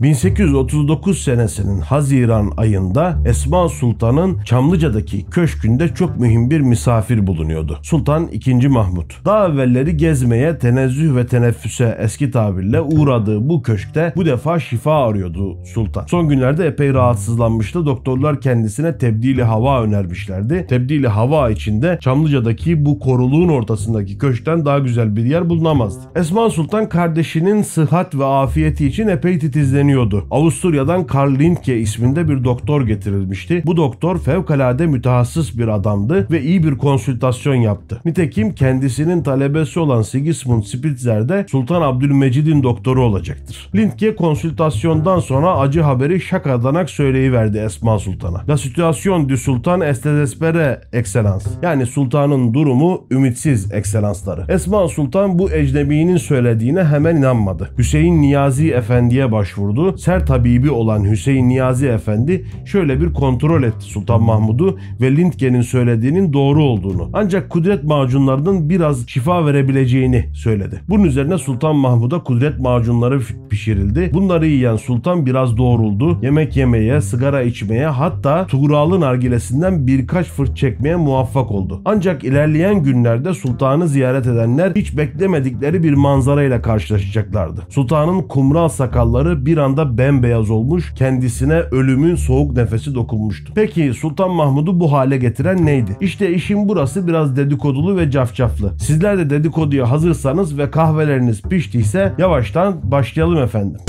1839 senesinin Haziran ayında Esma Sultan'ın Çamlıca'daki köşkünde çok mühim bir misafir bulunuyordu. Sultan II. Mahmut. Daha evvelleri gezmeye, tenezzüh ve teneffüse eski tabirle uğradığı bu köşkte bu defa şifa arıyordu sultan. Son günlerde epey rahatsızlanmıştı. Doktorlar kendisine tebdili hava önermişlerdi. Tebdili hava içinde Çamlıca'daki bu koruluğun ortasındaki köşkten daha güzel bir yer bulunamazdı. Esma Sultan kardeşinin sıhhat ve afiyeti için epey titizleniyordu. Avusturya'dan Karl Lindke isminde bir doktor getirilmişti. Bu doktor fevkalade mütehassıs bir adamdı ve iyi bir konsültasyon yaptı. Nitekim kendisinin talebesi olan Sigismund Spitzer de Sultan Abdülmecid'in doktoru olacaktır. Lindke konsültasyondan sonra acı haberi şakadanak söyleyiverdi Esma Sultan'a. La situation du sultan est désespérée, excellence. Yani sultanın durumu ümitsiz ekselansları. Esma Sultan bu ecnebinin söylediğine hemen inanmadı. Hüseyin Niyazi Efendi'ye başvurdu. Ser tabibi olan Hüseyin Niyazi Efendi şöyle bir kontrol etti Sultan Mahmud'u ve Lindgen'in söylediğinin doğru olduğunu. Ancak kudret macunlarının biraz şifa verebileceğini söyledi. Bunun üzerine Sultan Mahmud'a kudret macunları pişirildi. Bunları yiyen sultan biraz doğruldu. Yemek yemeye, sigara içmeye hatta Tuğralı nargilesinden birkaç fırt çekmeye muvaffak oldu. Ancak ilerleyen günlerde sultanı ziyaret edenler hiç beklemedikleri bir manzarayla karşılaşacaklardı. Sultanın kumral sakalları bir anda bembeyaz olmuş, kendisine ölümün soğuk nefesi dokunmuştu. Peki Sultan Mahmud'u bu hale getiren neydi? İşte işin burası biraz dedikodulu ve cafcaflı. Sizler de dedikoduya hazırsanız ve kahveleriniz piştiyse yavaştan başlayalım efendim.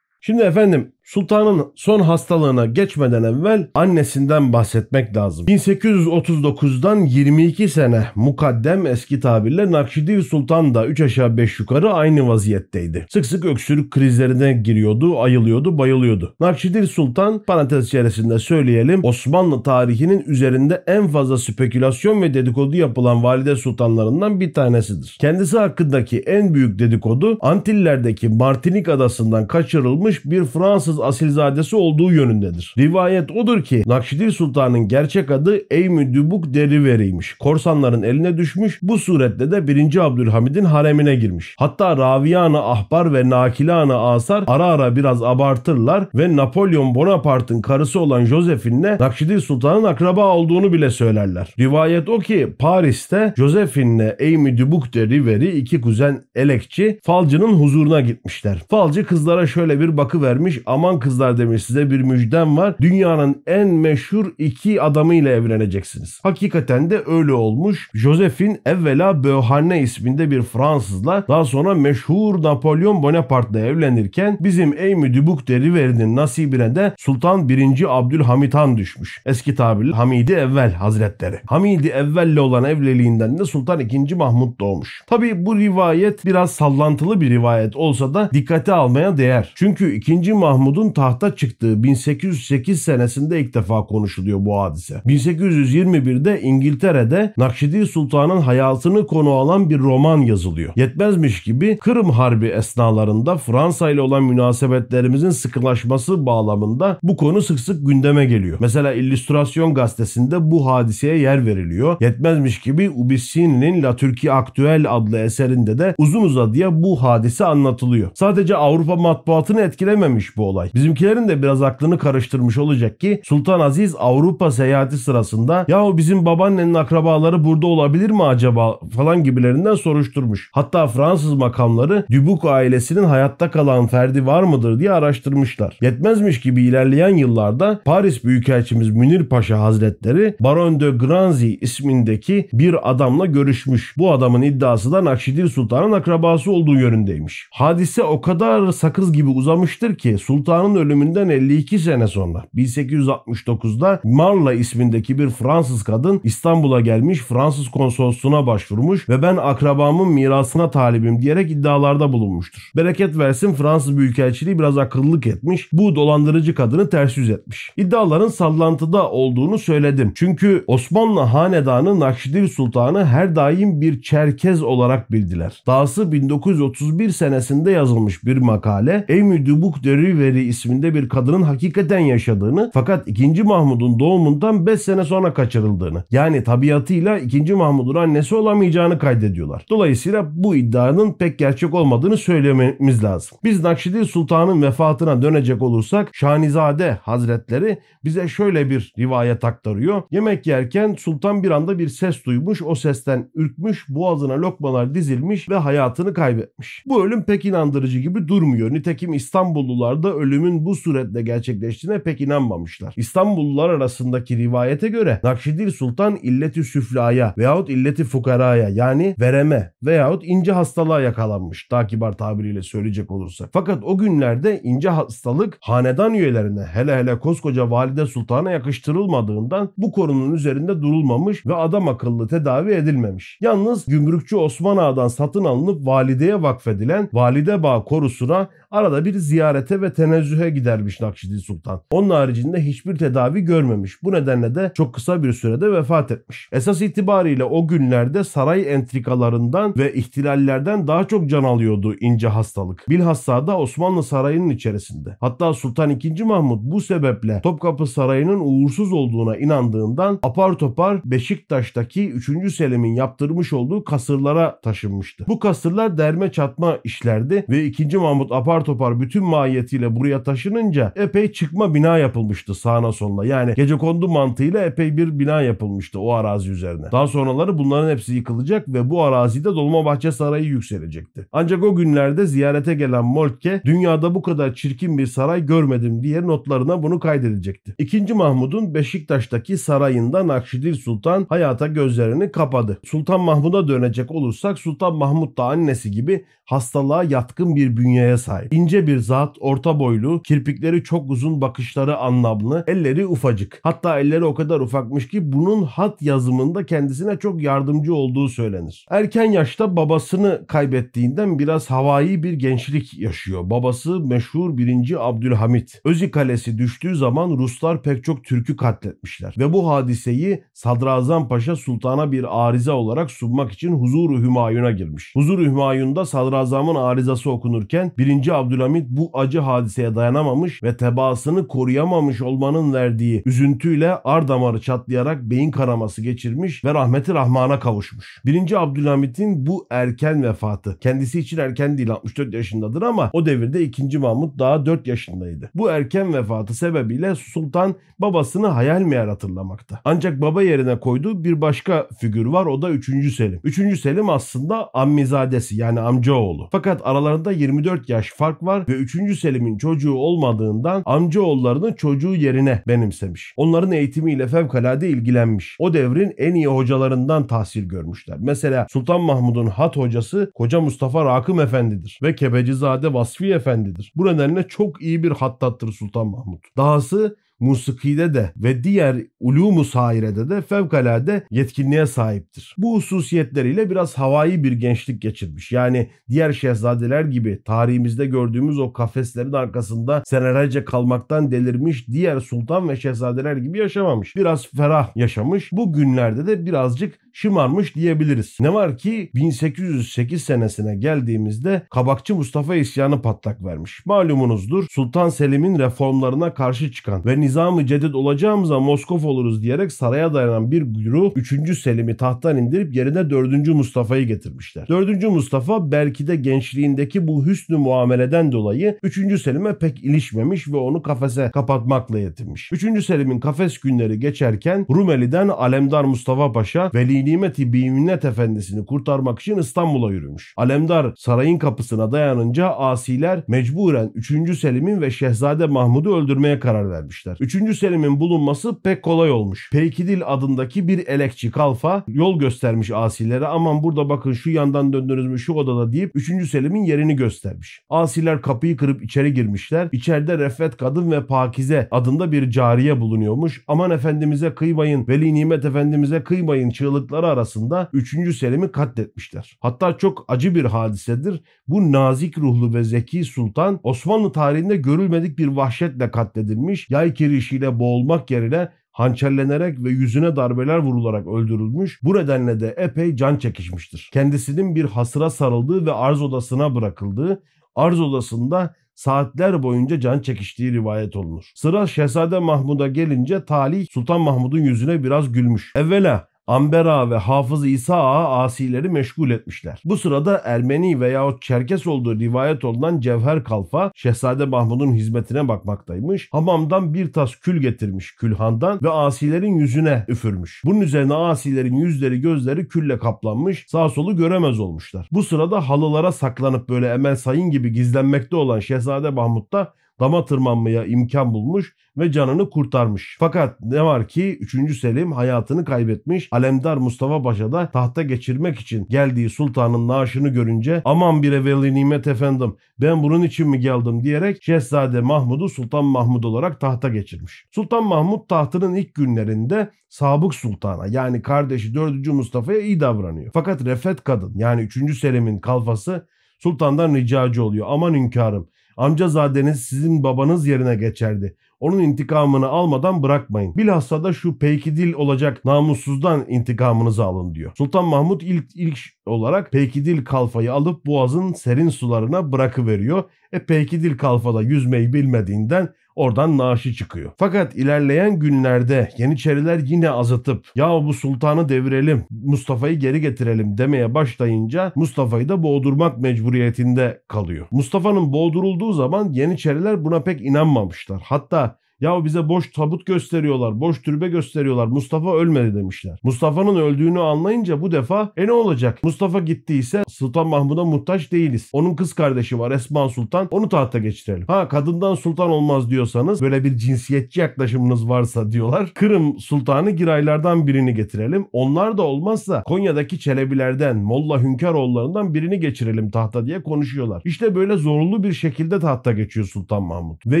Şimdi efendim Sultanın son hastalığına geçmeden evvel annesinden bahsetmek lazım. 1839'dan 22 sene mukaddem eski tabirle Nakşidi Sultan da 3 aşağı 5 yukarı aynı vaziyetteydi. Sık sık öksürük krizlerine giriyordu, ayılıyordu, bayılıyordu. Nakşidi Sultan parantez içerisinde söyleyelim Osmanlı tarihinin üzerinde en fazla spekülasyon ve dedikodu yapılan valide sultanlarından bir tanesidir. Kendisi hakkındaki en büyük dedikodu Antillerdeki Martinik adasından kaçırılmış bir Fransız Fransız asilzadesi olduğu yönündedir. Rivayet odur ki Nakşidi Sultan'ın gerçek adı Eymü Dübuk Deriveri'ymiş. Korsanların eline düşmüş. Bu suretle de 1. Abdülhamid'in haremine girmiş. Hatta Raviyanı Ahbar ve Nakilanı Asar ara ara biraz abartırlar ve Napolyon Bonaparte'ın karısı olan Josephine'le Nakşidi Sultan'ın akraba olduğunu bile söylerler. Rivayet o ki Paris'te Josephine'le Amy Dubuc de Riveri iki kuzen elekçi falcının huzuruna gitmişler. Falcı kızlara şöyle bir bakı vermiş ama aman kızlar demiş size bir müjdem var. Dünyanın en meşhur iki adamıyla evleneceksiniz. Hakikaten de öyle olmuş. Josephine evvela Beauharnais isminde bir Fransızla daha sonra meşhur Napolyon Bonaparte'la evlenirken bizim Amy Dubuc de Riveri'nin nasibine de Sultan 1. Abdülhamit Han düşmüş. Eski tabirle Hamidi Evvel Hazretleri. Hamidi Evvel'le olan evliliğinden de Sultan 2. Mahmut doğmuş. Tabi bu rivayet biraz sallantılı bir rivayet olsa da dikkate almaya değer. Çünkü 2. Mahmut Mahmud'un tahta çıktığı 1808 senesinde ilk defa konuşuluyor bu hadise. 1821'de İngiltere'de Nakşidi Sultan'ın hayatını konu alan bir roman yazılıyor. Yetmezmiş gibi Kırım Harbi esnalarında Fransa ile olan münasebetlerimizin sıkılaşması bağlamında bu konu sık sık gündeme geliyor. Mesela İllüstrasyon gazetesinde bu hadiseye yer veriliyor. Yetmezmiş gibi Ubissini'nin La Türkiye Aktüel adlı eserinde de uzun uzadıya bu hadise anlatılıyor. Sadece Avrupa matbuatını etkilememiş bu olay. Bizimkilerin de biraz aklını karıştırmış olacak ki Sultan Aziz Avrupa seyahati sırasında yahu bizim babaannenin akrabaları burada olabilir mi acaba falan gibilerinden soruşturmuş. Hatta Fransız makamları Dubuc ailesinin hayatta kalan ferdi var mıdır diye araştırmışlar. Yetmezmiş gibi ilerleyen yıllarda Paris Büyükelçimiz Münir Paşa Hazretleri Baron de Granzy ismindeki bir adamla görüşmüş. Bu adamın iddiası da Nakşidir Sultan'ın akrabası olduğu yönündeymiş. Hadise o kadar sakız gibi uzamıştır ki Sultan Sultan'ın ölümünden 52 sene sonra 1869'da Marla ismindeki bir Fransız kadın İstanbul'a gelmiş Fransız konsolosluğuna başvurmuş ve ben akrabamın mirasına talibim diyerek iddialarda bulunmuştur. Bereket versin Fransız Büyükelçiliği biraz akıllılık etmiş. Bu dolandırıcı kadını ters yüz etmiş. İddiaların sallantıda olduğunu söyledim. Çünkü Osmanlı Hanedanı Nakşidir Sultan'ı her daim bir Çerkez olarak bildiler. Dahası 1931 senesinde yazılmış bir makale Amy Dubuc de Riveri Peri isminde bir kadının hakikaten yaşadığını fakat 2. Mahmud'un doğumundan 5 sene sonra kaçırıldığını yani tabiatıyla 2. Mahmud'un annesi olamayacağını kaydediyorlar. Dolayısıyla bu iddianın pek gerçek olmadığını söylememiz lazım. Biz Nakşidi Sultan'ın vefatına dönecek olursak Şanizade Hazretleri bize şöyle bir rivayet aktarıyor. Yemek yerken sultan bir anda bir ses duymuş. O sesten ürkmüş, boğazına lokmalar dizilmiş ve hayatını kaybetmiş. Bu ölüm pek inandırıcı gibi durmuyor. Nitekim İstanbullular da ölümün bu suretle gerçekleştiğine pek inanmamışlar. İstanbullular arasındaki rivayete göre Nakşidil Sultan illeti süflaya veyahut illeti fukaraya yani vereme veyahut ince hastalığa yakalanmış. Daha kibar tabiriyle söyleyecek olursak. Fakat o günlerde ince hastalık hanedan üyelerine hele hele koskoca valide sultana yakıştırılmadığından bu konunun üzerinde durulmamış ve adam akıllı tedavi edilmemiş. Yalnız gümrükçü Osman Ağa'dan satın alınıp valideye vakfedilen valide bağ korusuna arada bir ziyarete ve tenezzühe gidermiş Nakşidi Sultan. Onun haricinde hiçbir tedavi görmemiş. Bu nedenle de çok kısa bir sürede vefat etmiş. Esas itibariyle o günlerde saray entrikalarından ve ihtilallerden daha çok can alıyordu ince hastalık. Bilhassa da Osmanlı Sarayı'nın içerisinde. Hatta Sultan II. Mahmut bu sebeple Topkapı Sarayı'nın uğursuz olduğuna inandığından apar topar Beşiktaş'taki 3. Selim'in yaptırmış olduğu kasırlara taşınmıştı. Bu kasırlar derme çatma işlerdi ve 2. Mahmut apar topar bütün mahiyetiyle buraya taşınınca epey çıkma bina yapılmıştı sağına soluna. Yani gece kondu mantığıyla epey bir bina yapılmıştı o arazi üzerine. Daha sonraları bunların hepsi yıkılacak ve bu arazide Dolmabahçe Sarayı yükselecekti. Ancak o günlerde ziyarete gelen Moltke dünyada bu kadar çirkin bir saray görmedim diye notlarına bunu kaydedecekti. İkinci Mahmud'un Beşiktaş'taki sarayında Nakşidil Sultan hayata gözlerini kapadı. Sultan Mahmud'a dönecek olursak Sultan Mahmud da annesi gibi hastalığa yatkın bir bünyeye sahip. İnce bir zat, orta boylu, kirpikleri çok uzun, bakışları anlamlı, elleri ufacık. Hatta elleri o kadar ufakmış ki bunun hat yazımında kendisine çok yardımcı olduğu söylenir. Erken yaşta babasını kaybettiğinden biraz havai bir gençlik yaşıyor. Babası meşhur 1. Abdülhamit. Özü Kalesi düştüğü zaman Ruslar pek çok Türk'ü katletmişler. Ve bu hadiseyi Sadrazam Paşa Sultan'a bir arize olarak sunmak için Huzur-u Hümayun'a girmiş. Huzur-u Hümayun'da Sadrazam'ın arizası okunurken 1. Abdülhamit bu acı hadiseye dayanamamış ve tebaasını koruyamamış olmanın verdiği üzüntüyle ar damarı çatlayarak beyin kanaması geçirmiş ve rahmeti rahmana kavuşmuş. 1. Abdülhamit'in bu erken vefatı kendisi için erken değil 64 yaşındadır ama o devirde 2. Mahmut daha 4 yaşındaydı. Bu erken vefatı sebebiyle sultan babasını hayal meyal hatırlamakta. Ancak baba yerine koyduğu bir başka figür var o da 3. Selim. 3. Selim aslında ammizadesi yani amcaoğlu. Fakat aralarında 24 yaş fark var ve 3. Selim'in çocuğu olmadığından amcaoğullarını çocuğu yerine benimsemiş. Onların eğitimiyle fevkalade ilgilenmiş. O devrin en iyi hocalarından tahsil görmüşler. Mesela Sultan Mahmud'un hat hocası Koca Mustafa Rakım Efendidir ve Kebecizade Vasfi Efendidir. Bu nedenle çok iyi bir hattattır Sultan Mahmud. Dahası musikide de ve diğer ulumu sairede de fevkalade yetkinliğe sahiptir. Bu hususiyetleriyle biraz havai bir gençlik geçirmiş. Yani diğer şehzadeler gibi tarihimizde gördüğümüz o kafeslerin arkasında senelerce kalmaktan delirmiş diğer sultan ve şehzadeler gibi yaşamamış. Biraz ferah yaşamış. Bu günlerde de birazcık şımarmış diyebiliriz. Ne var ki 1808 senesine geldiğimizde Kabakçı Mustafa isyanı patlak vermiş. Malumunuzdur Sultan Selim'in reformlarına karşı çıkan ve nizamı cedid olacağımıza Moskov oluruz diyerek saraya dayanan bir güruh 3. Selim'i tahttan indirip yerine 4. Mustafa'yı getirmişler. 4. Mustafa belki de gençliğindeki bu hüsnü muameleden dolayı 3. Selim'e pek ilişmemiş ve onu kafese kapatmakla yetinmiş. 3. Selim'in kafes günleri geçerken Rumeli'den Alemdar Mustafa Paşa Veli Nimeti Biminnet Efendisi'ni kurtarmak için İstanbul'a yürümüş. Alemdar sarayın kapısına dayanınca asiler mecburen 3. Selim'in ve Şehzade Mahmud'u öldürmeye karar vermişler. 3. Selim'in bulunması pek kolay olmuş. Peykidil adındaki bir elekçi kalfa yol göstermiş asilere aman burada bakın şu yandan döndünüz mü şu odada deyip 3. Selim'in yerini göstermiş. Asiler kapıyı kırıp içeri girmişler. İçeride Refet Kadın ve Pakize adında bir cariye bulunuyormuş. Aman efendimize kıymayın, Veli Nimet efendimize kıymayın çığlıkları arasında 3. Selim'i katletmişler. Hatta çok acı bir hadisedir. Bu nazik ruhlu ve zeki sultan Osmanlı tarihinde görülmedik bir vahşetle katledilmiş. Yay kirişiyle boğulmak yerine hançerlenerek ve yüzüne darbeler vurularak öldürülmüş. Bu nedenle de epey can çekişmiştir. Kendisinin bir hasıra sarıldığı ve arz odasına bırakıldığı, arz odasında saatler boyunca can çekiştiği rivayet olunur. Sıra Şehzade Mahmud'a gelince Talih Sultan Mahmud'un yüzüne biraz gülmüş. Evvela Amber Ağa ve Hafız İsa Ağa asileri meşgul etmişler. Bu sırada Ermeni veyahut Çerkes olduğu rivayet olunan Cevher Kalfa Şehzade Mahmud'un hizmetine bakmaktaymış. Hamamdan bir tas kül getirmiş külhandan ve asilerin yüzüne üfürmüş. Bunun üzerine asilerin yüzleri gözleri külle kaplanmış sağ solu göremez olmuşlar. Bu sırada halılara saklanıp böyle Emel Sayın gibi gizlenmekte olan Şehzade Mahmud da dama tırmanmaya imkan bulmuş ve canını kurtarmış. Fakat ne var ki 3. Selim hayatını kaybetmiş. Alemdar Mustafa Paşa da tahta geçirmek için geldiği sultanın naaşını görünce aman bir evveli nimet efendim ben bunun için mi geldim diyerek Şehzade Mahmud'u Sultan Mahmud olarak tahta geçirmiş. Sultan Mahmud tahtının ilk günlerinde Sabık Sultan'a yani kardeşi 4. Mustafa'ya iyi davranıyor. Fakat Refet Kadın yani 3. Selim'in kalfası sultandan ricacı oluyor. Aman hünkârım amcazadeniz sizin babanız yerine geçerdi. Onun intikamını almadan bırakmayın. Bilhassa da şu Peykidil olacak namussuzdan intikamınızı alın diyor. Sultan Mahmut ilk, ilk olarak Peykidil kalfayı alıp boğazın serin sularına bırakıveriyor. E Peykidil kalfada yüzmeyi bilmediğinden oradan naaşı çıkıyor. Fakat ilerleyen günlerde Yeniçeriler yine azıtıp ya bu sultanı devirelim, Mustafa'yı geri getirelim demeye başlayınca Mustafa'yı da boğdurmak mecburiyetinde kalıyor. Mustafa'nın boğdurulduğu zaman Yeniçeriler buna pek inanmamışlar. Hatta ya bize boş tabut gösteriyorlar, boş türbe gösteriyorlar. Mustafa ölmedi demişler. Mustafa'nın öldüğünü anlayınca bu defa e ne olacak? Mustafa gittiyse Sultan Mahmud'a muhtaç değiliz. Onun kız kardeşi var Esma Sultan. Onu tahta geçirelim. Ha kadından sultan olmaz diyorsanız böyle bir cinsiyetçi yaklaşımınız varsa diyorlar. Kırım Sultanı giraylardan birini getirelim. Onlar da olmazsa Konya'daki Çelebilerden, Molla Hünkaroğullarından birini geçirelim tahta diye konuşuyorlar. İşte böyle zorlu bir şekilde tahta geçiyor Sultan Mahmud. Ve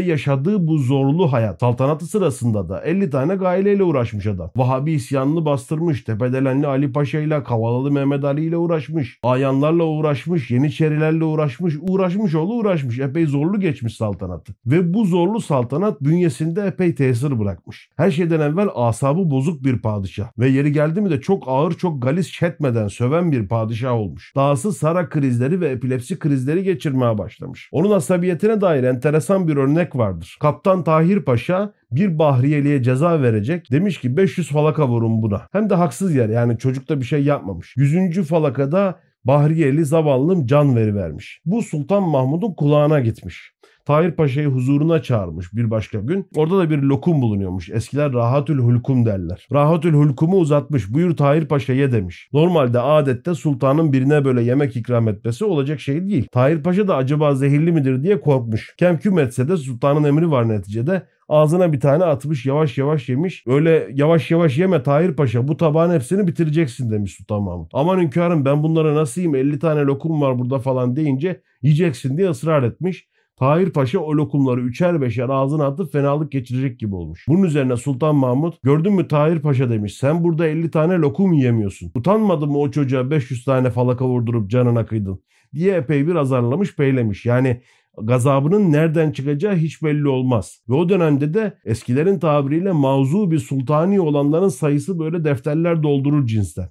yaşadığı bu zorlu hayat hayat. Saltanatı sırasında da 50 tane gaileyle uğraşmış adam. Vahabi isyanını bastırmış. Tepedelenli Ali Paşa ile Kavalalı Mehmet Ali ile uğraşmış. Ayanlarla uğraşmış. Yeniçerilerle uğraşmış. Uğraşmış oğlu uğraşmış. Epey zorlu geçmiş saltanatı. Ve bu zorlu saltanat bünyesinde epey tesir bırakmış. Her şeyden evvel asabı bozuk bir padişah. Ve yeri geldi mi de çok ağır çok galis çetmeden söven bir padişah olmuş. Dahası Sara krizleri ve epilepsi krizleri geçirmeye başlamış. Onun asabiyetine dair enteresan bir örnek vardır. Kaptan Tahir Paşa Paşa bir Bahriyeli'ye ceza verecek. Demiş ki 500 falaka vurun buna. Hem de haksız yer yani çocuk da bir şey yapmamış. 100. falakada Bahriyeli zavallım can veri vermiş. Bu Sultan Mahmud'un kulağına gitmiş. Tahir Paşa'yı huzuruna çağırmış bir başka gün. Orada da bir lokum bulunuyormuş. Eskiler rahatül hulkum derler. Rahatül hulkumu uzatmış. Buyur Tahir Paşa ye demiş. Normalde adette sultanın birine böyle yemek ikram etmesi olacak şey değil. Tahir Paşa da acaba zehirli midir diye korkmuş. Kemküm etse de sultanın emri var neticede. Ağzına bir tane atmış yavaş yavaş yemiş. Öyle yavaş yavaş yeme Tahir Paşa bu tabağın hepsini bitireceksin demiş Sultan Mahmut. Aman hünkârım ben bunlara nasıl yiyeyim 50 tane lokum var burada falan deyince yiyeceksin diye ısrar etmiş. Tahir Paşa o lokumları üçer beşer ağzına atıp fenalık geçirecek gibi olmuş. Bunun üzerine Sultan Mahmut gördün mü Tahir Paşa demiş sen burada 50 tane lokum yiyemiyorsun. Utanmadın mı o çocuğa 500 tane falaka vurdurup canına kıydın diye epey bir azarlamış peylemiş. Yani gazabının nereden çıkacağı hiç belli olmaz. Ve o dönemde de eskilerin tabiriyle mavzu bir sultani olanların sayısı böyle defterler doldurur cinsten.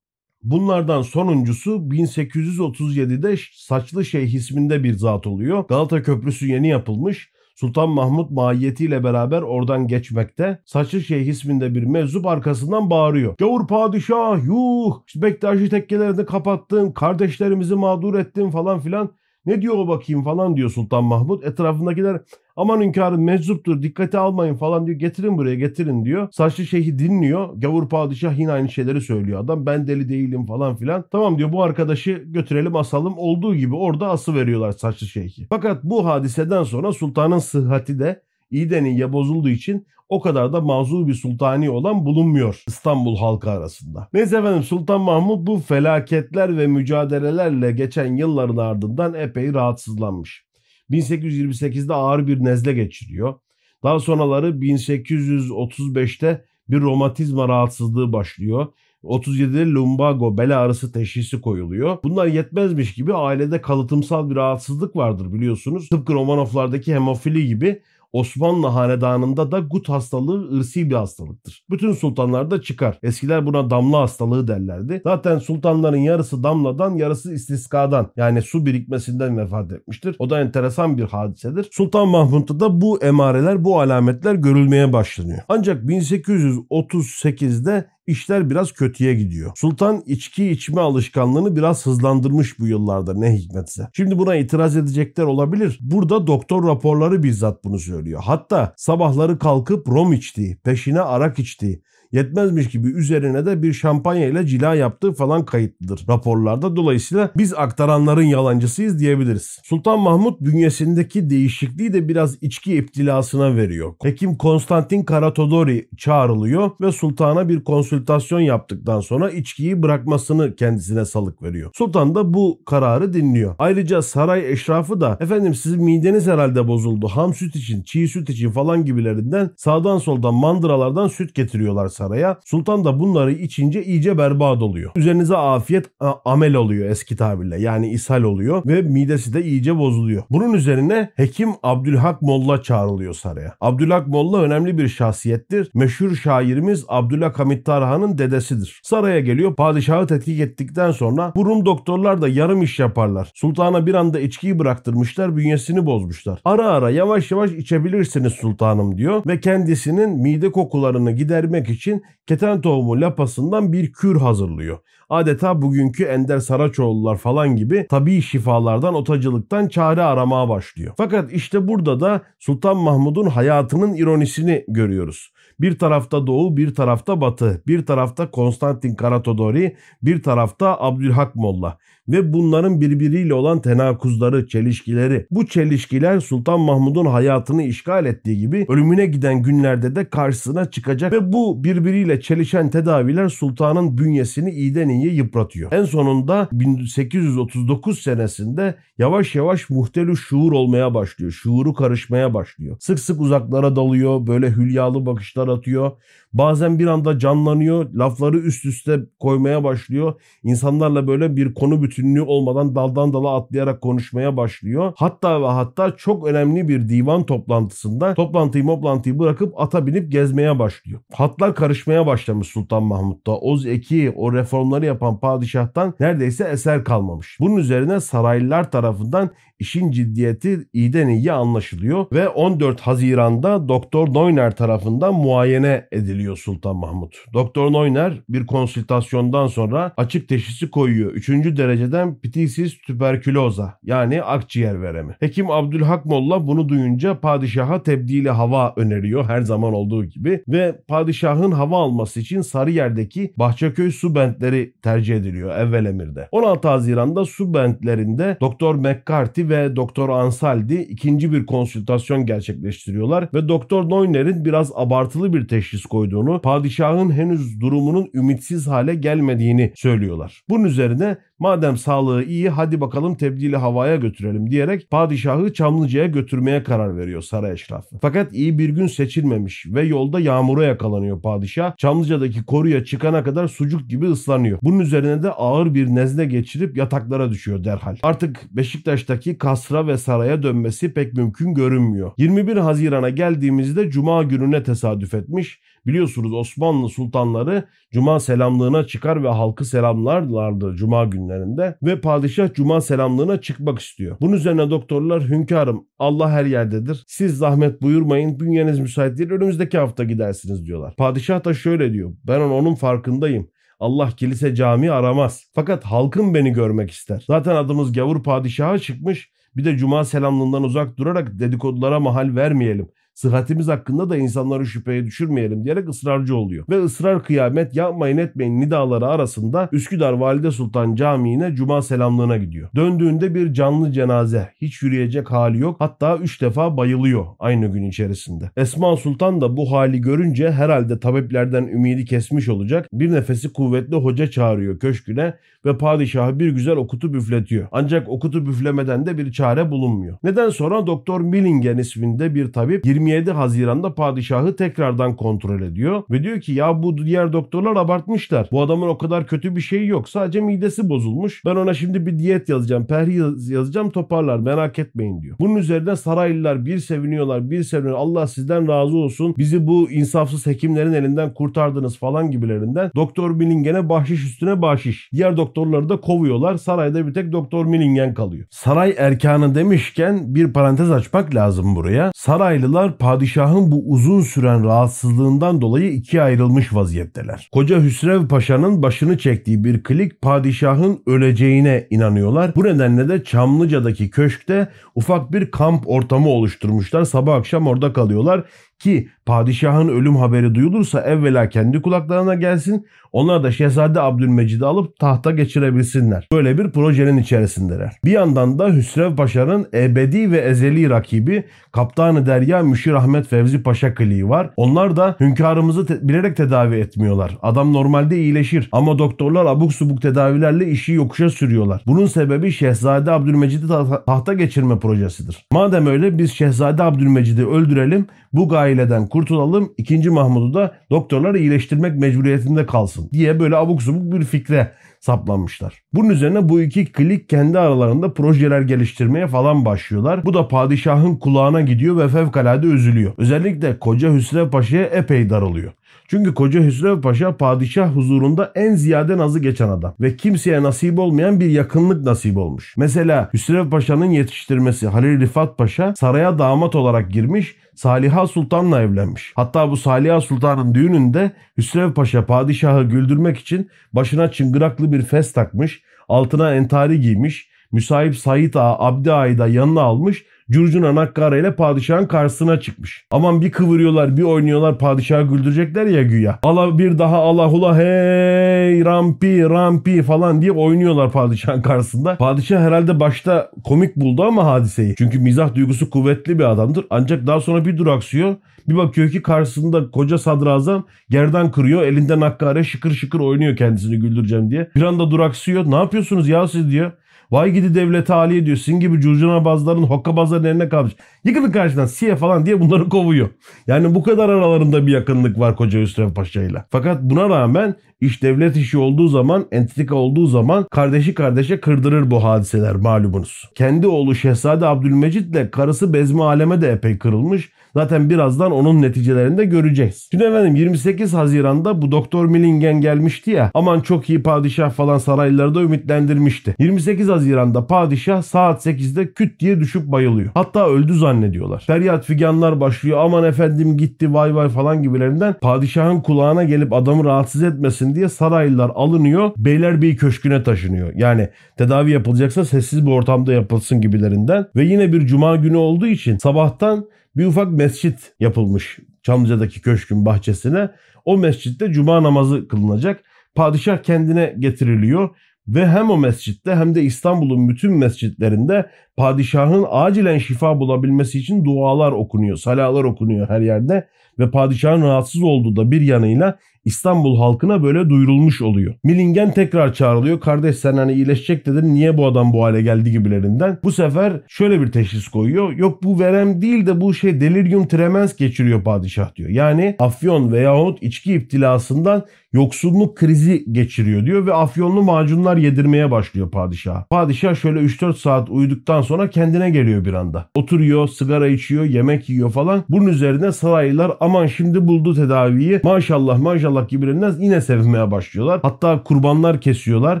Bunlardan sonuncusu 1837'de Saçlı Şeyh isminde bir zat oluyor. Galata Köprüsü yeni yapılmış. Sultan Mahmut mahiyetiyle beraber oradan geçmekte. Saçlı Şeyh isminde bir meczup arkasından bağırıyor. Gavur padişah yuh işte Bektaşi tekkelerini kapattın kardeşlerimizi mağdur ettin falan filan. Ne diyor o bakayım falan diyor Sultan Mahmut. Etrafındakiler aman hünkârım meczuptur dikkate almayın falan diyor. Getirin buraya getirin diyor. Saçlı şeyhi dinliyor. Gavur padişah yine aynı şeyleri söylüyor adam. Ben deli değilim falan filan. Tamam diyor bu arkadaşı götürelim asalım. Olduğu gibi orada ası veriyorlar saçlı şeyhi. Fakat bu hadiseden sonra sultanın sıhhati de iyiden iyiye bozulduğu için o kadar da mazur bir sultani olan bulunmuyor İstanbul halkı arasında. Neyse efendim Sultan Mahmut bu felaketler ve mücadelelerle geçen yılların ardından epey rahatsızlanmış. 1828'de ağır bir nezle geçiriyor. Daha sonraları 1835'te bir romatizma rahatsızlığı başlıyor. 37'de lumbago bel ağrısı teşhisi koyuluyor. Bunlar yetmezmiş gibi ailede kalıtımsal bir rahatsızlık vardır biliyorsunuz. Tıpkı Romanovlardaki hemofili gibi Osmanlı hanedanında da gut hastalığı ırsi bir hastalıktır. Bütün sultanlarda çıkar. Eskiler buna damla hastalığı derlerdi. Zaten sultanların yarısı damladan yarısı istiskadan yani su birikmesinden vefat etmiştir. O da enteresan bir hadisedir. Sultan Mahmut'ta da bu emareler bu alametler görülmeye başlanıyor. Ancak 1838'de işler biraz kötüye gidiyor. Sultan içki içme alışkanlığını biraz hızlandırmış bu yıllarda ne hikmetse. Şimdi buna itiraz edecekler olabilir. Burada doktor raporları bizzat bunu söylüyor. Hatta sabahları kalkıp rom içtiği, peşine arak içtiği, Yetmezmiş gibi üzerine de bir şampanya ile cila yaptığı falan kayıtlıdır raporlarda. Dolayısıyla biz aktaranların yalancısıyız diyebiliriz. Sultan Mahmut bünyesindeki değişikliği de biraz içki iptilasına veriyor. Hekim Konstantin Karatodori çağrılıyor ve sultana bir konsültasyon yaptıktan sonra içkiyi bırakmasını kendisine salık veriyor. Sultan da bu kararı dinliyor. Ayrıca saray eşrafı da efendim sizin mideniz herhalde bozuldu. Ham süt için, çiğ süt için falan gibilerinden sağdan soldan mandıralardan süt getiriyorlar saraya. Sultan da bunları içince iyice berbat oluyor. Üzerinize afiyet amel oluyor eski tabirle. Yani ishal oluyor ve midesi de iyice bozuluyor. Bunun üzerine Hekim Abdülhak Molla çağrılıyor saraya. Abdülhak Molla önemli bir şahsiyettir. Meşhur şairimiz Abdülhak Hamit Tarhan'ın dedesidir. Saraya geliyor padişahı tetkik ettikten sonra bu Rum doktorlar da yarım iş yaparlar. Sultana bir anda içkiyi bıraktırmışlar bünyesini bozmuşlar. Ara ara yavaş yavaş içebilirsiniz sultanım diyor ve kendisinin mide kokularını gidermek için için keten tohumu lapasından bir kür hazırlıyor. Adeta bugünkü Ender Saraçoğlular falan gibi tabii şifalardan, otacılıktan çare aramaya başlıyor. Fakat işte burada da Sultan Mahmud'un hayatının ironisini görüyoruz. Bir tarafta Doğu, bir tarafta Batı, bir tarafta Konstantin Karatodori, bir tarafta Abdülhak Molla ve bunların birbiriyle olan tenakuzları, çelişkileri. Bu çelişkiler Sultan Mahmud'un hayatını işgal ettiği gibi ölümüne giden günlerde de karşısına çıkacak ve bu birbiriyle çelişen tedaviler sultanın bünyesini iyiden iyiye yıpratıyor. En sonunda 1839 senesinde yavaş yavaş muhtelü şuur olmaya başlıyor. Şuuru karışmaya başlıyor. Sık sık uzaklara dalıyor, böyle hülyalı bakışlar atıyor. Bazen bir anda canlanıyor, lafları üst üste koymaya başlıyor. İnsanlarla böyle bir konu bütünlüğü olmadan daldan dala atlayarak konuşmaya başlıyor. Hatta ve hatta çok önemli bir divan toplantısında toplantıyı toplantıyı bırakıp ata binip gezmeye başlıyor. Hatlar karışmaya başlamış Sultan Mahmut'ta. Oz Eki o reformları yapan padişahtan neredeyse eser kalmamış. Bunun üzerine saraylılar tarafından işin ciddiyeti iyiden iyiye anlaşılıyor ve 14 Haziran'da Doktor Neuner tarafından muayene ediliyor Sultan Mahmut. Doktor Neuner bir konsültasyondan sonra açık teşhisi koyuyor. Üçüncü dereceden ptisis tüberküloza yani akciğer veremi. Hekim Abdülhak Molla bunu duyunca padişaha tebdili hava öneriyor her zaman olduğu gibi ve padişahın hava alması için Sarıyer'deki Bahçeköy su bentleri tercih ediliyor evvel emirde. 16 Haziran'da su bentlerinde Doktor McCarthy ve Doktor Ansaldi ikinci bir konsültasyon gerçekleştiriyorlar ve Doktor Neuner'in biraz abartılı bir teşhis koyduğunu, padişahın henüz durumunun ümitsiz hale gelmediğini söylüyorlar. Bunun üzerine madem sağlığı iyi hadi bakalım tebdili havaya götürelim diyerek padişahı Çamlıca'ya götürmeye karar veriyor saray eşrafı. Fakat iyi bir gün seçilmemiş ve yolda yağmura yakalanıyor padişah. Çamlıca'daki koruya çıkana kadar sucuk gibi ıslanıyor. Bunun üzerine de ağır bir nezle geçirip yataklara düşüyor derhal. Artık Beşiktaş'taki kasra ve saraya dönmesi pek mümkün görünmüyor. 21 Haziran'a geldiğimizde Cuma gününe tesadüf etmiş. Biliyorsunuz Osmanlı sultanları Cuma selamlığına çıkar ve halkı selamlarlardı Cuma günlerinde ve padişah Cuma selamlığına çıkmak istiyor. Bunun üzerine doktorlar hünkârım Allah her yerdedir. Siz zahmet buyurmayın bünyeniz müsait değil önümüzdeki hafta gidersiniz diyorlar. Padişah da şöyle diyor ben onun farkındayım. Allah kilise cami aramaz. Fakat halkın beni görmek ister. Zaten adımız gavur padişaha çıkmış. Bir de cuma selamlığından uzak durarak dedikodulara mahal vermeyelim sıhhatimiz hakkında da insanları şüpheye düşürmeyelim diyerek ısrarcı oluyor. Ve ısrar kıyamet yapmayın etmeyin nidaları arasında Üsküdar Valide Sultan Camii'ne cuma selamlığına gidiyor. Döndüğünde bir canlı cenaze. Hiç yürüyecek hali yok. Hatta üç defa bayılıyor aynı gün içerisinde. Esma Sultan da bu hali görünce herhalde tabiplerden ümidi kesmiş olacak. Bir nefesi kuvvetli hoca çağırıyor köşküne ve padişahı bir güzel okutup üfletiyor. Ancak okutup üflemeden de bir çare bulunmuyor. Neden sonra Doktor Millingen isminde bir tabip 20 27 Haziran'da padişahı tekrardan kontrol ediyor ve diyor ki ya bu diğer doktorlar abartmışlar. Bu adamın o kadar kötü bir şeyi yok. Sadece midesi bozulmuş. Ben ona şimdi bir diyet yazacağım, perhi yazacağım toparlar merak etmeyin diyor. Bunun üzerine saraylılar bir seviniyorlar, bir seviniyor. Allah sizden razı olsun. Bizi bu insafsız hekimlerin elinden kurtardınız falan gibilerinden. Doktor Millingen'e bahşiş üstüne bahşiş. Diğer doktorları da kovuyorlar. Sarayda bir tek Doktor Millingen kalıyor. Saray erkanı demişken bir parantez açmak lazım buraya. Saraylılar padişahın bu uzun süren rahatsızlığından dolayı ikiye ayrılmış vaziyetteler. Koca Hüsrev Paşa'nın başını çektiği bir klik padişahın öleceğine inanıyorlar. Bu nedenle de Çamlıca'daki köşkte ufak bir kamp ortamı oluşturmuşlar. Sabah akşam orada kalıyorlar ki padişahın ölüm haberi duyulursa evvela kendi kulaklarına gelsin. Onlar da Şehzade Abdülmecid'i alıp tahta geçirebilsinler. Böyle bir projenin içerisindeler. Bir yandan da Hüsrev Paşa'nın ebedi ve ezeli rakibi Kaptanı Derya Müşir Ahmet Fevzi Paşa kliği var. Onlar da hünkârımızı te- bilerek tedavi etmiyorlar. Adam normalde iyileşir ama doktorlar abuk subuk tedavilerle işi yokuşa sürüyorlar. Bunun sebebi Şehzade Abdülmecid'i ta- tahta geçirme projesidir. Madem öyle biz Şehzade Abdülmecid'i öldürelim, bu gaileden kurtulalım, 2. Mahmud'u da doktorlar iyileştirmek mecburiyetinde kalsın diye böyle abuk subuk bir fikre saplanmışlar. Bunun üzerine bu iki klik kendi aralarında projeler geliştirmeye falan başlıyorlar. Bu da padişahın kulağına gidiyor ve fevkalade üzülüyor. Özellikle koca Hüsrev Paşa'ya epey daralıyor. Çünkü koca Hüsrev Paşa padişah huzurunda en ziyade nazı geçen adam ve kimseye nasip olmayan bir yakınlık nasip olmuş. Mesela Hüsrev Paşa'nın yetiştirmesi Halil Rifat Paşa saraya damat olarak girmiş Saliha Sultan'la evlenmiş. Hatta bu Saliha Sultan'ın düğününde Hüsrev Paşa padişahı güldürmek için başına çıngıraklı bir fes takmış, altına entari giymiş, müsahip Said Ağa, Abdi Ağa'yı da yanına almış, Curcuna Nakkara ile padişahın karşısına çıkmış. Aman bir kıvırıyorlar bir oynuyorlar padişahı güldürecekler ya güya. Allah bir daha Allah ula hey rampi rampi falan diye oynuyorlar padişahın karşısında. Padişah herhalde başta komik buldu ama hadiseyi. Çünkü mizah duygusu kuvvetli bir adamdır. Ancak daha sonra bir duraksıyor. Bir bakıyor ki karşısında koca sadrazam gerdan kırıyor. Elinde nakkare şıkır şıkır oynuyor kendisini güldüreceğim diye. Bir anda duraksıyor. Ne yapıyorsunuz ya siz diyor. Vay gidi devlete aliye diyor. Sizin gibi curcuna bazların hokkabazların eline kalmış. Yıkılın karşıdan siye falan diye bunları kovuyor. Yani bu kadar aralarında bir yakınlık var koca Hüsrev Paşa ile. Fakat buna rağmen iş devlet işi olduğu zaman, entrika olduğu zaman kardeşi kardeşe kırdırır bu hadiseler malumunuz. Kendi oğlu Şehzade Abdülmecit ile karısı Bezmi Aleme de epey kırılmış. Zaten birazdan onun neticelerinde göreceğiz. Şimdi efendim 28 Haziran'da bu Doktor Millingen gelmişti ya. Aman çok iyi padişah falan sarayları da ümitlendirmişti. 28 Haziran'da padişah saat 8'de küt diye düşüp bayılıyor. Hatta öldü zannediyorlar. Feryat figanlar başlıyor. Aman efendim gitti vay vay falan gibilerinden. Padişahın kulağına gelip adamı rahatsız etmesin diye saraylılar alınıyor. Beylerbeyi Köşkü'ne taşınıyor. Yani tedavi yapılacaksa sessiz bir ortamda yapılsın gibilerinden. Ve yine bir cuma günü olduğu için sabahtan bir ufak mescit yapılmış Çamlıca'daki köşkün bahçesine. O mescitte cuma namazı kılınacak. Padişah kendine getiriliyor ve hem o mescitte hem de İstanbul'un bütün mescitlerinde padişahın acilen şifa bulabilmesi için dualar okunuyor, salalar okunuyor her yerde ve padişahın rahatsız olduğu da bir yanıyla İstanbul halkına böyle duyurulmuş oluyor. Millingen tekrar çağrılıyor. Kardeş sen hani iyileşecek dedin niye bu adam bu hale geldi gibilerinden. Bu sefer şöyle bir teşhis koyuyor. Yok bu verem değil de bu şey delirium tremens geçiriyor padişah diyor. Yani afyon veyahut içki iptilasından yoksulluk krizi geçiriyor diyor ve afyonlu macunlar yedirmeye başlıyor padişah. Padişah şöyle 3-4 saat uyuduktan sonra kendine geliyor bir anda. Oturuyor, sigara içiyor, yemek yiyor falan. Bunun üzerine saraylılar aman şimdi buldu tedaviyi. Maşallah maşallah gibilerinden yine sevmeye başlıyorlar. Hatta kurbanlar kesiyorlar.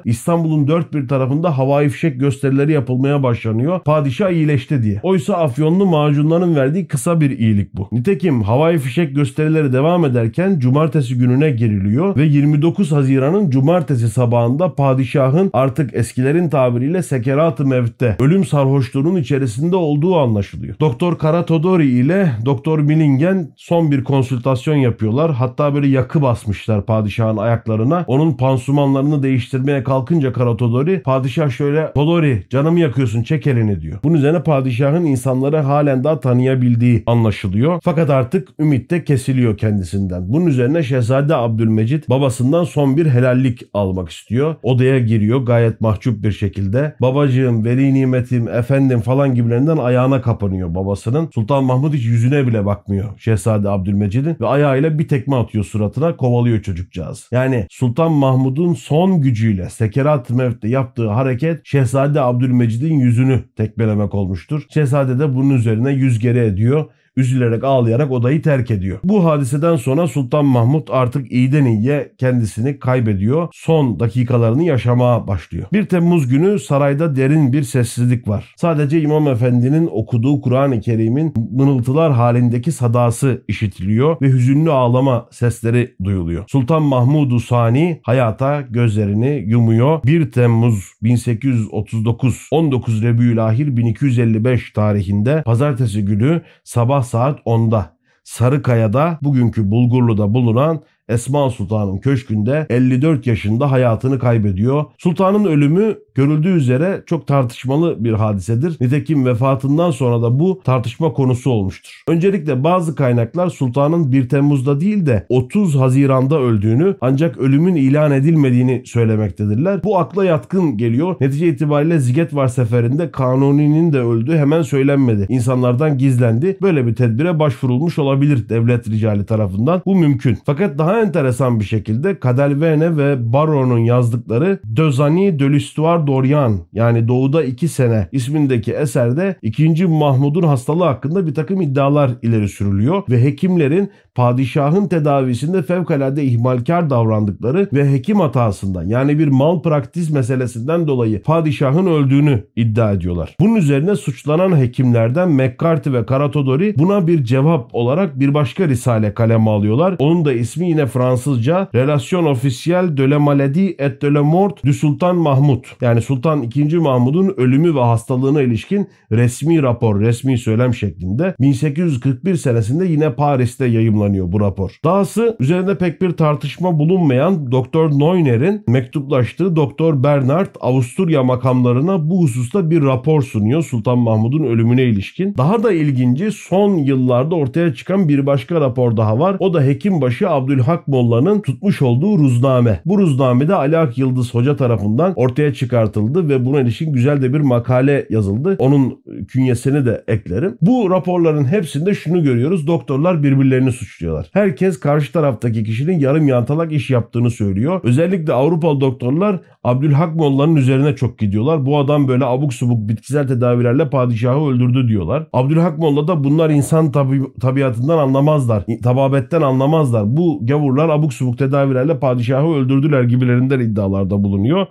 İstanbul'un dört bir tarafında havai fişek gösterileri yapılmaya başlanıyor. Padişah iyileşti diye. Oysa afyonlu macunların verdiği kısa bir iyilik bu. Nitekim havai fişek gösterileri devam ederken cumartesi gününe giriliyor ve 29 Haziran'ın cumartesi sabahında padişahın artık eskilerin tabiriyle sekerat-ı mevtte ölüm sarhoşluğunun içerisinde olduğu anlaşılıyor. Doktor Karatodori ile Doktor Millingen son bir konsültasyon yapıyorlar. Hatta böyle yakı basmışlar padişahın ayaklarına. Onun pansumanlarını değiştirmeye kalkınca Karatodori padişah şöyle Todori canımı yakıyorsun çek elini diyor. Bunun üzerine padişahın insanları halen daha tanıyabildiği anlaşılıyor. Fakat artık ümit de kesiliyor kendisinden. Bunun üzerine Şehzade Abdülmecit babasından son bir helallik almak istiyor. Odaya giriyor gayet mahcup bir şekilde. Babacığım, veli nimetim, efendim falan gibilerinden ayağına kapanıyor babasının. Sultan Mahmud hiç yüzüne bile bakmıyor Şehzade Abdülmecid'in ve ayağıyla bir tekme atıyor suratına kovalıyor çocukcağız. Yani Sultan Mahmud'un son gücüyle sekerat mevtte yaptığı hareket Şehzade Abdülmecid'in yüzünü tekmelemek olmuştur. Şehzade de bunun üzerine yüz geri ediyor üzülerek ağlayarak odayı terk ediyor. Bu hadiseden sonra Sultan Mahmut artık iyiden iyiye kendisini kaybediyor. Son dakikalarını yaşamaya başlıyor. 1 Temmuz günü sarayda derin bir sessizlik var. Sadece İmam Efendi'nin okuduğu Kur'an-ı Kerim'in mınıltılar halindeki sadası işitiliyor ve hüzünlü ağlama sesleri duyuluyor. Sultan Mahmudu Sani hayata gözlerini yumuyor. 1 Temmuz 1839 19 Rebiülahir 1255 tarihinde pazartesi günü sabah saat 10'da Sarıkaya'da bugünkü Bulgurlu'da bulunan Esma Sultan'ın köşkünde 54 yaşında hayatını kaybediyor. Sultanın ölümü görüldüğü üzere çok tartışmalı bir hadisedir. Nitekim vefatından sonra da bu tartışma konusu olmuştur. Öncelikle bazı kaynaklar sultanın 1 Temmuz'da değil de 30 Haziran'da öldüğünü ancak ölümün ilan edilmediğini söylemektedirler. Bu akla yatkın geliyor. Netice itibariyle Zigetvar seferinde Kanuni'nin de öldüğü hemen söylenmedi. İnsanlardan gizlendi. Böyle bir tedbire başvurulmuş olabilir devlet ricali tarafından. Bu mümkün. Fakat daha enteresan bir şekilde Kadelvene ve Baron'un yazdıkları Dözani de l'Histoire d'Orient yani Doğu'da 2 sene ismindeki eserde 2. Mahmud'un hastalığı hakkında bir takım iddialar ileri sürülüyor ve hekimlerin padişahın tedavisinde fevkalade ihmalkar davrandıkları ve hekim hatasından yani bir mal praktis meselesinden dolayı padişahın öldüğünü iddia ediyorlar. Bunun üzerine suçlanan hekimlerden McCarthy ve Caratodori buna bir cevap olarak bir başka risale kaleme alıyorlar. Onun da ismi yine Fransızca Relation officielle de la maladie et de la mort du Sultan Mahmud. Yani Sultan II. Mahmud'un ölümü ve hastalığına ilişkin resmi rapor, resmi söylem şeklinde 1841 senesinde yine Paris'te yayımlanıyor bu rapor. Dahası üzerinde pek bir tartışma bulunmayan Doktor Neuner'in mektuplaştığı Doktor Bernard Avusturya makamlarına bu hususta bir rapor sunuyor Sultan Mahmud'un ölümüne ilişkin. Daha da ilginci son yıllarda ortaya çıkan bir başka rapor daha var. O da Hekimbaşı Abdülhak Molla'nın tutmuş olduğu ruzname. Bu ruznamede Ali Ak Yıldız Hoca tarafından ortaya çıkartıldı ve buna ilişkin güzel de bir makale yazıldı. Onun künyesini de eklerim. Bu raporların hepsinde şunu görüyoruz. Doktorlar birbirlerini suçluyorlar. Herkes karşı taraftaki kişinin yarım yantalak iş yaptığını söylüyor. Özellikle Avrupalı doktorlar Abdülhak Molla'nın üzerine çok gidiyorlar. Bu adam böyle abuk subuk bitkisel tedavilerle padişahı öldürdü diyorlar. Abdülhak Molla da bunlar insan tabi tabiatından anlamazlar. Tababetten anlamazlar. Bu gavurlar abuk subuk tedavilerle padişahı öldürdüler gibilerinden iddialarda bulunuyor.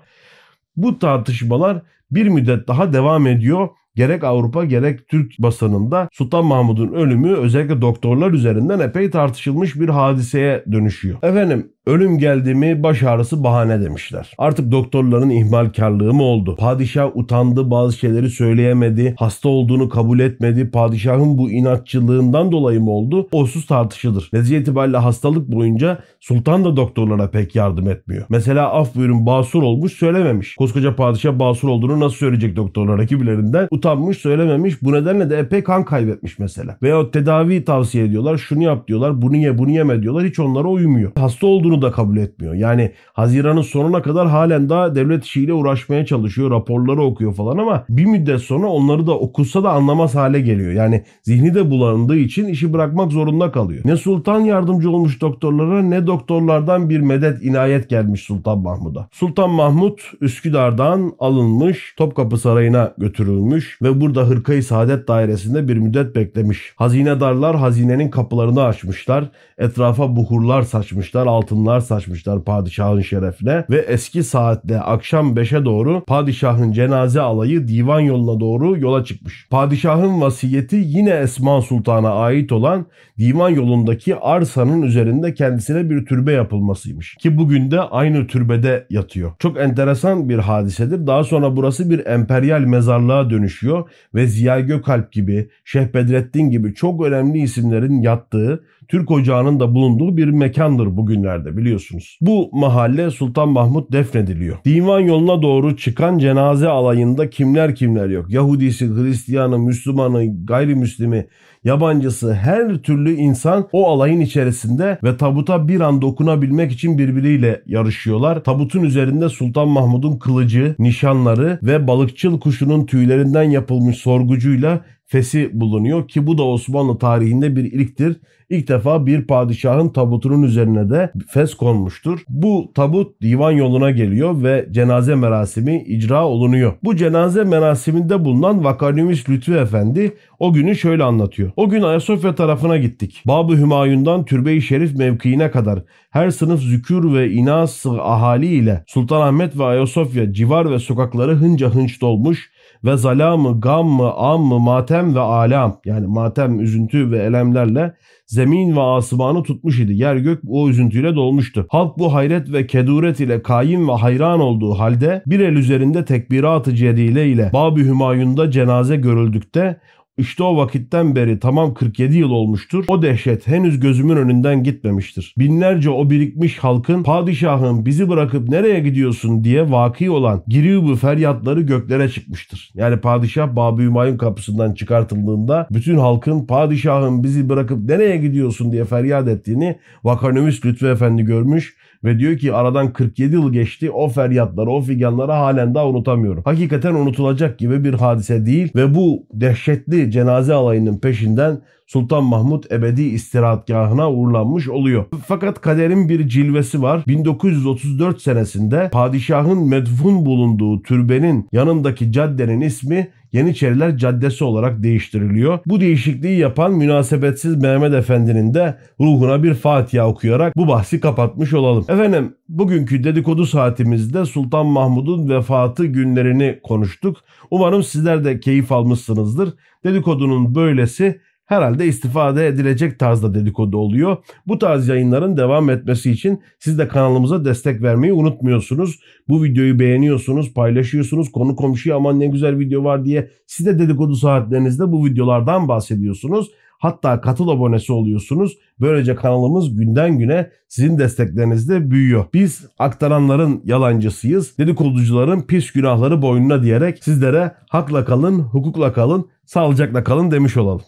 Bu tartışmalar bir müddet daha devam ediyor. Gerek Avrupa gerek Türk basınında Sultan Mahmud'un ölümü özellikle doktorlar üzerinden epey tartışılmış bir hadiseye dönüşüyor. Efendim Ölüm geldi mi baş ağrısı bahane demişler. Artık doktorların ihmalkarlığı mı oldu? Padişah utandı bazı şeyleri söyleyemedi. Hasta olduğunu kabul etmedi. Padişahın bu inatçılığından dolayı mı oldu? Olsuz tartışılır. Netice itibariyle hastalık boyunca sultan da doktorlara pek yardım etmiyor. Mesela af buyurun basur olmuş söylememiş. Koskoca padişah basur olduğunu nasıl söyleyecek doktorlar rakiplerinden? Utanmış söylememiş. Bu nedenle de epey kan kaybetmiş mesela. Veya tedavi tavsiye ediyorlar. Şunu yap diyorlar. Bunu ye bunu yeme diyorlar. Hiç onlara uymuyor. Hasta olduğunu bunu da kabul etmiyor. Yani Haziran'ın sonuna kadar halen daha devlet işiyle uğraşmaya çalışıyor. Raporları okuyor falan ama bir müddet sonra onları da okusa da anlamaz hale geliyor. Yani zihni de bulandığı için işi bırakmak zorunda kalıyor. Ne sultan yardımcı olmuş doktorlara ne doktorlardan bir medet inayet gelmiş Sultan Mahmud'a. Sultan Mahmud Üsküdar'dan alınmış Topkapı Sarayı'na götürülmüş ve burada Hırkayı Saadet Dairesi'nde bir müddet beklemiş. Hazinedarlar hazinenin kapılarını açmışlar. Etrafa buhurlar saçmışlar, altınlar altınlar saçmışlar padişahın şerefine ve eski saatte akşam 5'e doğru padişahın cenaze alayı divan yoluna doğru yola çıkmış. Padişahın vasiyeti yine Esma Sultan'a ait olan divan yolundaki arsanın üzerinde kendisine bir türbe yapılmasıymış. Ki bugün de aynı türbede yatıyor. Çok enteresan bir hadisedir. Daha sonra burası bir emperyal mezarlığa dönüşüyor ve Ziya Gökalp gibi, Şeyh Bedrettin gibi çok önemli isimlerin yattığı Türk ocağının da bulunduğu bir mekandır bugünlerde. Biliyorsunuz. Bu mahalle Sultan Mahmut defnediliyor. Divan yoluna doğru çıkan cenaze alayında kimler kimler yok. Yahudisi, Hristiyanı, Müslümanı, gayrimüslimi, yabancısı her türlü insan o alayın içerisinde ve tabuta bir an dokunabilmek için birbiriyle yarışıyorlar. Tabutun üzerinde Sultan Mahmud'un kılıcı, nişanları ve balıkçıl kuşunun tüylerinden yapılmış sorgucuyla fesi bulunuyor ki bu da Osmanlı tarihinde bir ilktir. İlk defa bir padişahın tabutunun üzerine de fes konmuştur. Bu tabut divan yoluna geliyor ve cenaze merasimi icra olunuyor. Bu cenaze merasiminde bulunan Vakanümis Lütfü Efendi o günü şöyle anlatıyor. O gün Ayasofya tarafına gittik. Bab-ı Hümayun'dan Türbe-i Şerif mevkiine kadar her sınıf zükür ve inas ahali ile Sultanahmet ve Ayasofya civar ve sokakları hınca hınç dolmuş ve zalamı, gam mı, am mı, matem ve alam yani matem, üzüntü ve elemlerle zemin ve asmanı tutmuş idi. Yer gök o üzüntüyle dolmuştu. Halk bu hayret ve keduret ile kaim ve hayran olduğu halde bir el üzerinde tekbirat-ı cedile ile Bab-ı Hümayun'da cenaze görüldükte işte o vakitten beri tamam 47 yıl olmuştur. O dehşet henüz gözümün önünden gitmemiştir. Binlerce o birikmiş halkın padişahım bizi bırakıp nereye gidiyorsun diye vaki olan giriubu feryatları göklere çıkmıştır. Yani padişah Babı Hümayun kapısından çıkartıldığında bütün halkın padişahım bizi bırakıp nereye gidiyorsun diye feryat ettiğini Vakanümis Lütfü Efendi görmüş ve diyor ki aradan 47 yıl geçti o feryatları o figanları halen daha unutamıyorum. Hakikaten unutulacak gibi bir hadise değil ve bu dehşetli cenaze alayının peşinden Sultan Mahmut ebedi istirahatgahına uğurlanmış oluyor. Fakat kaderin bir cilvesi var. 1934 senesinde padişahın medfun bulunduğu türbenin yanındaki caddenin ismi Yeniçeriler Caddesi olarak değiştiriliyor. Bu değişikliği yapan münasebetsiz Mehmet Efendi'nin de ruhuna bir Fatiha okuyarak bu bahsi kapatmış olalım. Efendim bugünkü dedikodu saatimizde Sultan Mahmud'un vefatı günlerini konuştuk. Umarım sizler de keyif almışsınızdır. Dedikodunun böylesi herhalde istifade edilecek tarzda dedikodu oluyor. Bu tarz yayınların devam etmesi için siz de kanalımıza destek vermeyi unutmuyorsunuz. Bu videoyu beğeniyorsunuz, paylaşıyorsunuz. Konu komşuya aman ne güzel video var diye siz de dedikodu saatlerinizde bu videolardan bahsediyorsunuz. Hatta katıl abonesi oluyorsunuz. Böylece kanalımız günden güne sizin desteklerinizle büyüyor. Biz aktaranların yalancısıyız. Dedikoducuların pis günahları boynuna diyerek sizlere hakla kalın, hukukla kalın, sağlıcakla kalın demiş olalım.